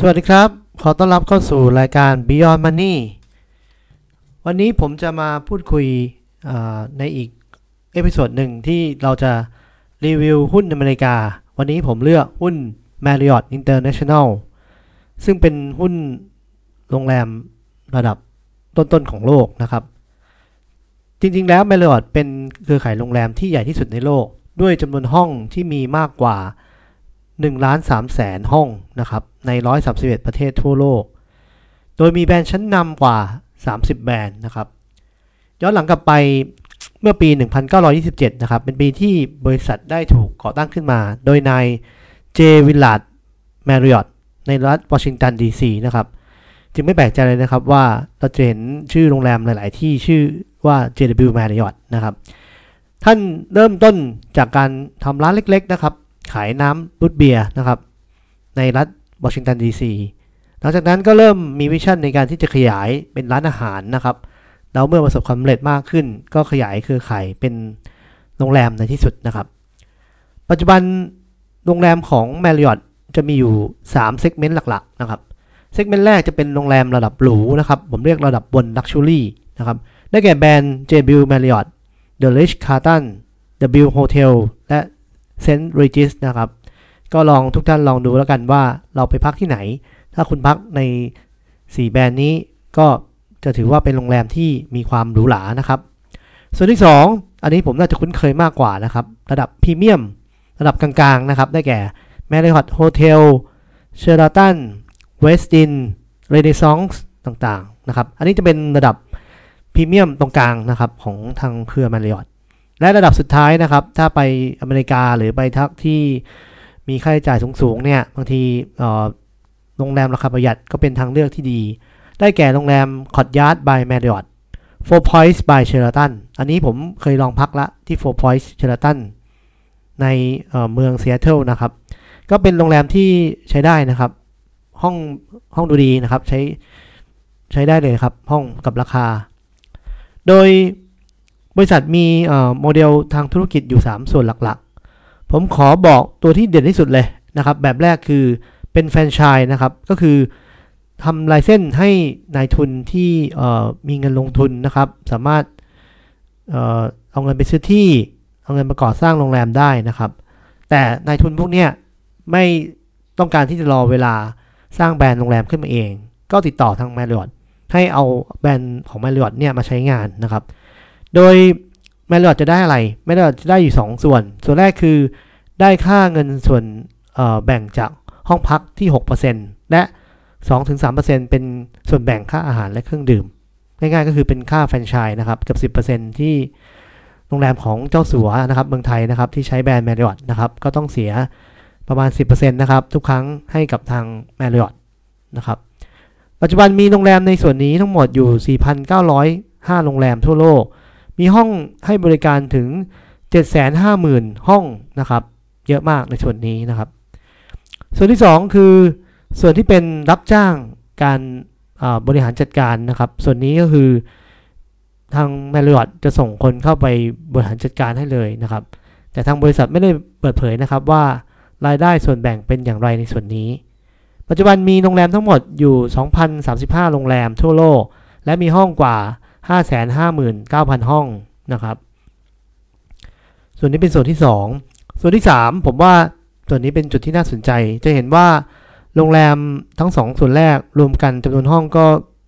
สวัสดีครับ ขอต้อนรับเข้าสู่รายการ Beyond Money วันนี้ผมจะมาพูดคุยในอีก episode หนึ่งที่เราจะรีวิวหุ้นอเมริกา วันนี้ผมเลือกหุ้น Marriott International ซึ่งเป็นหุ้นโรงแรมระดับต้นๆของโลกนะครับ จริงๆแล้ว Marriott เป็นเครือข่ายโรงแรมที่ใหญ่ที่สุดในโลก ด้วยจำนวนห้องที่มีมากกว่า 1ล้าน3แสนห้องนะครับใน 131 ประเทศทั่วโลก โดยมีแบรนด์ชั้นนำกว่า 30 แบรนด์นะครับย้อนหลังกลับไปเมื่อปี 1927 นะครับ เป็นปีที่บริษัทได้ถูกก่อตั้งขึ้นมา โดยนาย J. Willard Marriott ในรัฐวอชิงตันดีซีนะครับ จึงไม่แปลกใจเลยนะครับว่าเราจะเห็นชื่อโรงแรมหลาย ๆ ที่ชื่อว่า JW Marriott นะครับ ท่านเริ่มต้นจากการทำร้านเล็ก ๆ นะครับ ขายน้ำรูทเบียร์นะครับ ในรัฐวอชิงตันดีซีหลังจากนั้นก็เริ่มมี vision ในการที่จะขยายเป็นร้านอาหารนะครับแล้วเมื่อประสบความสำเร็จมากขึ้น ก็ขยายเครือข่ายเป็นโรงแรมในที่สุดนะครับ ปัจจุบันโรงแรมของ Marriott จะมีอยู่3 segment หลักๆนะครับ segment แรกจะเป็นโรงแรมระดับหรูนะครับ ผมเรียกระดับบน Luxury นะครับ ได้แก่แบรนด์ JW Marriott The Ritz Carlton W Hotel และ St. Regis นะครับ ก็ลองทุกท่านลองดูแล้วกันว่าเราไปพักที่ไหน ถ้าคุณพักใน 4 แบรนด์นี้ก็จะถือว่าเป็นโรงแรมที่มีความหรูหรานะครับ ส่วนที่ 2 อันนี้ผมน่าจะคุ้นเคยมากกว่านะครับ ระดับพรีเมียม ระดับกลางๆนะครับ ได้แก่ Marriott Hotel Sheraton Westin Renaissance ต่างๆนะครับ อันนี้จะเป็นระดับพรีเมียมตรงกลางนะครับของทางเครือ Marriott และระดับสุดท้ายนะครับ ถ้าไปอเมริกาหรือไปรัฐที่มีค่าใช้จ่ายสูงๆเนี่ยบางทีโรงแรมราคาประหยัดก็เป็นทางเลือกที่ดี ได้แก่โรงแรม Courtyard by Marriott Four Points by Sheraton อันนี้ผมเคยลองพักละที่ Four Points Sheraton ในเเมืองเซีแอตเทิลนะครับ ก็เป็นโรงแรมที่ใช้ได้นะครับ ห้องห้องดูดีนะครับ ใช้ใช้ได้เลยครับ ห้องกับราคา โดย บริษัทมีโมเดลทางธุรกิจอยู่ 3 ส่วนหลักๆ ผมขอบอกตัวที่เด่นที่สุดเลยนะครับ แบบแรกคือเป็นแฟรนไชส์นะครับ ก็คือทำ license ให้นายทุนที่มีเงินลงทุนนะครับ สามารถเอาเงินไปซื้อที่เอาเงินมาก่อสร้างโรงแรมได้นะครับ แต่นายทุนพวกนี้ไม่ต้องการที่จะรอเวลาสร้างแบรนด์โรงแรมขึ้นมาเอง ก็ติดต่อทางแมริออตให้เอาแบรนด์ของแมริออตเนี่ยมาใช้งานนะครับ โดยแมริออตจะได้อะไรแมริออตจะได้อยู่ 2 ส่วน ส่วนแรกคือได้ค่าเงินส่วนแบ่งจากห้องพักที่ 6%และ 2-3%เป็นส่วนแบ่งค่าอาหารและเครื่องดื่ม ง่ายๆก็คือเป็นค่าแฟรนไชส์นะครับกับ 10%ที่โรงแรมของเจ้าสัวนะครับเมืองไทยนะครับที่ใช้แบรนด์แมริออตนะครับก็ต้องเสียประมาณ 10%นะครับทุกครั้งให้กับทางแมริออตนะครับปัจจุบันมีโรงแรมในส่วนนี้ทั้งหมดอยู่ 4,905 โรงแรมทั่วโลก มีห้องให้บริการถึง 750,000 ห้องนะครับ เยอะมากในส่วนนี้นะครับ ส่วนที่ 2 คือส่วนที่เป็นรับจ้างการบริหารจัดการนะครับ ส่วนนี้ก็คือทางแมริออตจะส่งคนเข้าไปบริหารจัดการให้เลยนะครับ แต่ทางบริษัทไม่ได้เปิดเผยนะครับว่ารายได้ส่วนแบ่งเป็นอย่างไรในส่วนนี้ ปัจจุบันมีโรงแรมทั้งหมดอยู่ 2,035 โรงแรมทั่วโลก และมีห้องกว่า 559,000 ห้องนะครับ ส่วนนี้เป็นส่วนที่ 2 ส่วนที่ 3 ผมว่าส่วนนี้เป็นจุดที่น่าสนใจ จะเห็นว่าโรงแรมทั้ง 2 ส่วนแรกรวมกันจำนวนห้องก็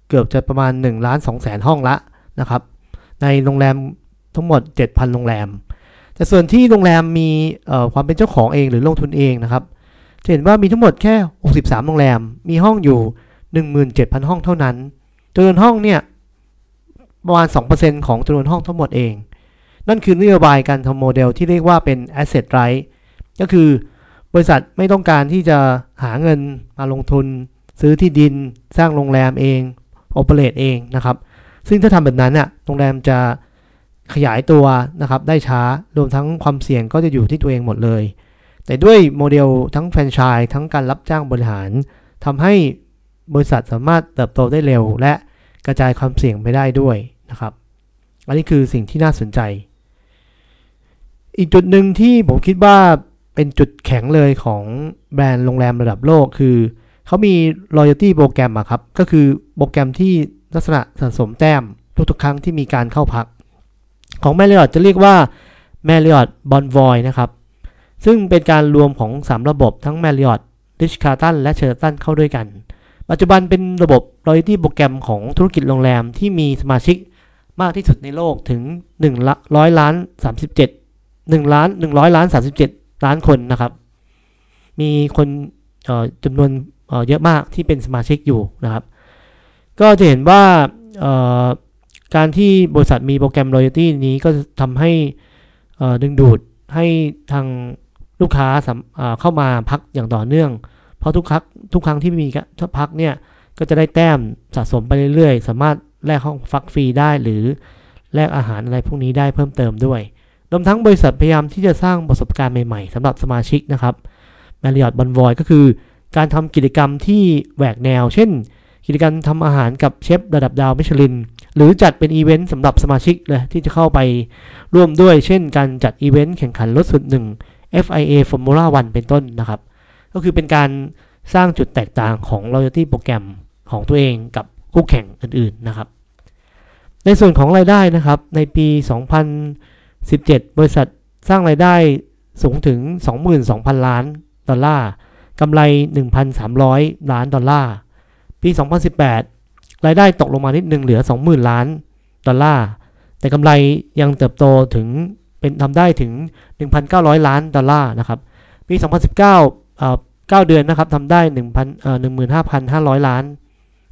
เกือบจะประมาณ1ล้าน2แสนห้องละนะครับ ในโรงแรมทั้งหมด 7,000 โรงแรม แต่ส่วนที่โรงแรมมีความเป็นเจ้าของเองหรือลงทุนเองนะครับ จะเห็นว่ามีทั้งหมดแค่ 63 โรงแรม มีห้องอยู่ 17,000 ห้องเท่านั้นจำนวนห้องเนี่ย ประมาณ 2%ของจำนวนห้องทั้งหมดเอง นั่นคือนโยบายการทำโมเดลที่เรียกว่าเป็น asset light ก็คือบริษัทไม่ต้องการที่จะหาเงินมาลงทุน ซื้อที่ดิน สร้างโรงแรมเอง operate เองนะครับ ซึ่งถ้าทำแบบนั้นน่ะโรงแรมจะขยายตัวนะครับได้ช้ารวมทั้งความเสี่ยงก็จะอยู่ที่ตัวเองหมดเลย แต่ด้วยโมเดลทั้งแฟรนไชส์ทั้งการรับจ้างบริหารทำให้บริษัทสามารถเติบโตได้เร็ว และกระจายความเสี่ยงไปได้ด้วย นะครับ อันนี้คือสิ่งที่น่าสนใจ อีกจุดหนึ่งที่ผมคิดว่าเป็นจุดแข็งเลยของแบรนด์โรงแรมระดับโลกคือ เขามี loyalty โปรแกรมอะครับ ก็คือโปรแกรมที่ลักษณะสะสมแต้มทุกๆครั้งที่มีการเข้าพัก ของ Marriott จะเรียกว่า Marriott Bonvoy นะครับ ซึ่งเป็นการรวมของ 3 ระบบทั้ง Marriott Ritz Carlton และ Sheraton เข้าด้วยกัน ปัจจุบันเป็นระบบ loyalty โปรแกรมของธุรกิจโรงแรมที่มีสมาชิก มากที่สุดในโลกถึง1ละ100ล้าน37 1ล้าน100 ล้าน 37 ล้านคนนะครับ มีคนจำนวนเยอะมากที่เป็นสมาชิกอยู่นะครับ ก็จะเห็นว่าการที่บริษัทมีโปรแกรม loyalty นี้ก็ทำให้ดึงดูดให้ทางลูกค้าเข้ามาพักอย่างต่อเนื่อง เพราะทุกครั้งทุกครั้งที่มีพักเนี่ย ก็จะได้แต้มสะสมไปเรื่อยๆ สามารถ แลกห้องฟักฟรีได้หรือแลกอาหารอะไรพวกนี้ได้เพิ่มเติมด้วย รวมทั้งบริษัทพยายามที่จะสร้างประสบการณ์ใหม่ๆสำหรับสมาชิกนะครับ Marriott Bonvoy ก็คือการทำกิจกรรมที่แหวกแนว เช่น กิจกรรมทำอาหารกับเชฟระดับดาวมิชลิน หรือจัดเป็นอีเวนต์สำหรับสมาชิกเลยที่จะเข้าไปร่วมด้วย เช่น การจัดอีเวนต์แข่งขันรถสูตรหนึ่ง FIA Formula 1 เป็นต้นนะครับ ก็คือเป็นการสร้างจุดแตกต่างของ loyalty โปรแกรมของตัวเองกับ คู่แข่งอื่นๆนะครับ ในส่วนของรายได้นะครับ ในปี 2017 บริษัทสร้างรายได้สูงถึง 22,000 ล้านดอลลาร์กำไร 1,300 ล้านดอลลาร์ ปี 2018 รายได้ตกลงมานิดนึงเหลือ 20,000 ล้านดอลลาร์ แต่กำไรยังเติบโตถึงเป็นทำได้ถึง 1,900 ล้านดอลลาร์นะครับ ปี 2019เอ่อ9เดือนนะครับทำได้1,000เอ่อ15,500 ล้าน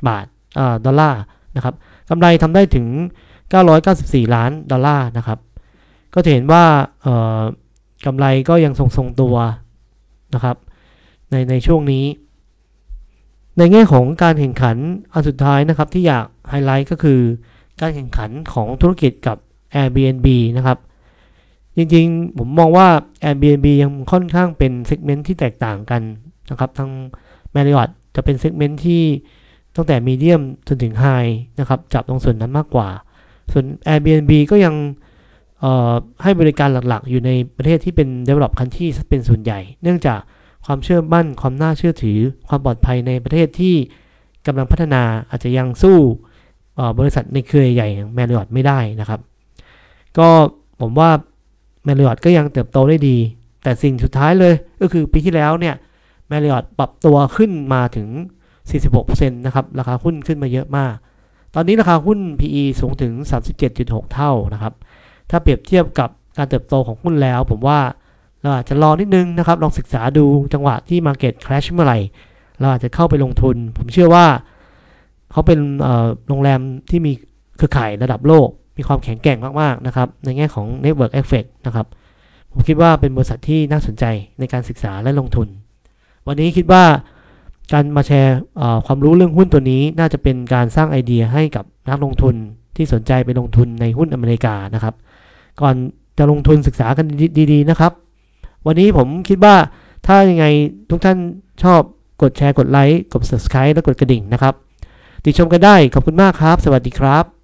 บาทเอ่อ ดอลลาร์นะครับกำไรทำได้ถึง 994 ล้านดอลลาร์นะครับ ก็จะเห็นว่ากำไรก็ยังทรงๆตัวนะครับในในช่วงนี้ ในแง่ของการแข่งขันอันสุดท้ายนะครับที่อยากไฮไลท์ก็คือการแข่งขันของธุรกิจกับ Airbnb นะครับจริงๆ ผมมองว่า Airbnb ยังค่อนข้างเป็น segment ที่แตกต่างกันนะครับทั้ง Marriott จะเป็น segment ที่ ตั้งแต่ medium จนถึง high นะครับจับตรงส่วนนั้นมากกว่า ส่วน Airbnb ก็ยังให้บริการหลักๆ อยู่ในประเทศที่เป็น develop country เป็นส่วนใหญ่ เนื่องจากความเชื่อมั่น ความน่าเชื่อถือ ความปลอดภัยในประเทศที่กำลังพัฒนาอาจจะยังสู้บริษัทในเครือใหญ่อย่างแมริออตไม่ได้นะครับ ก็ผมว่าแมริออตก็ยังเติบโตได้ดี แต่สิ่งสุดท้ายเลยก็คือปีที่แล้วเนี่ยแมริออตปรับตัวขึ้นมาถึง 46%นะครับ ราคาหุ้นขึ้นมาเยอะมาก ตอนนี้ราคาหุ้น PE สูงถึง 37.6 เท่านะครับ ถ้าเปรียบเทียบกับการเติบโตของหุ้นแล้ว ผมว่าเราอาจจะรอนิดนึงนะครับ ลองศึกษาดูจังหวะที่ Market Crash เมื่อไหร่ เราอาจจะเข้าไปลงทุน ผมเชื่อว่า เขาเป็นโรงแรมที่มีเครือข่ายระดับโลก มีความแข็งแกร่งมากๆนะครับ ในแง่ของ Network Effect นะครับผมคิดว่าเป็นบริษัทที่น่าสนใจในการศึกษาและลงทุน วันนี้คิดว่า การมาแชร์ความรู้เรื่องหุ้นตัวนี้น่าจะเป็นการสร้างไอเดียให้กับนักลงทุนที่สนใจไปลงทุนในหุ้นอเมริกานะครับ ก่อนจะลงทุนศึกษากันดีๆนะครับ วันนี้ผมคิดว่าถ้ายังไงทุกท่านชอบกดแชร์กดไลค์กด subscribe และกดกระดิ่งนะครับ ติดชมกันได้ขอบคุณมากครับ สวัสดีครับ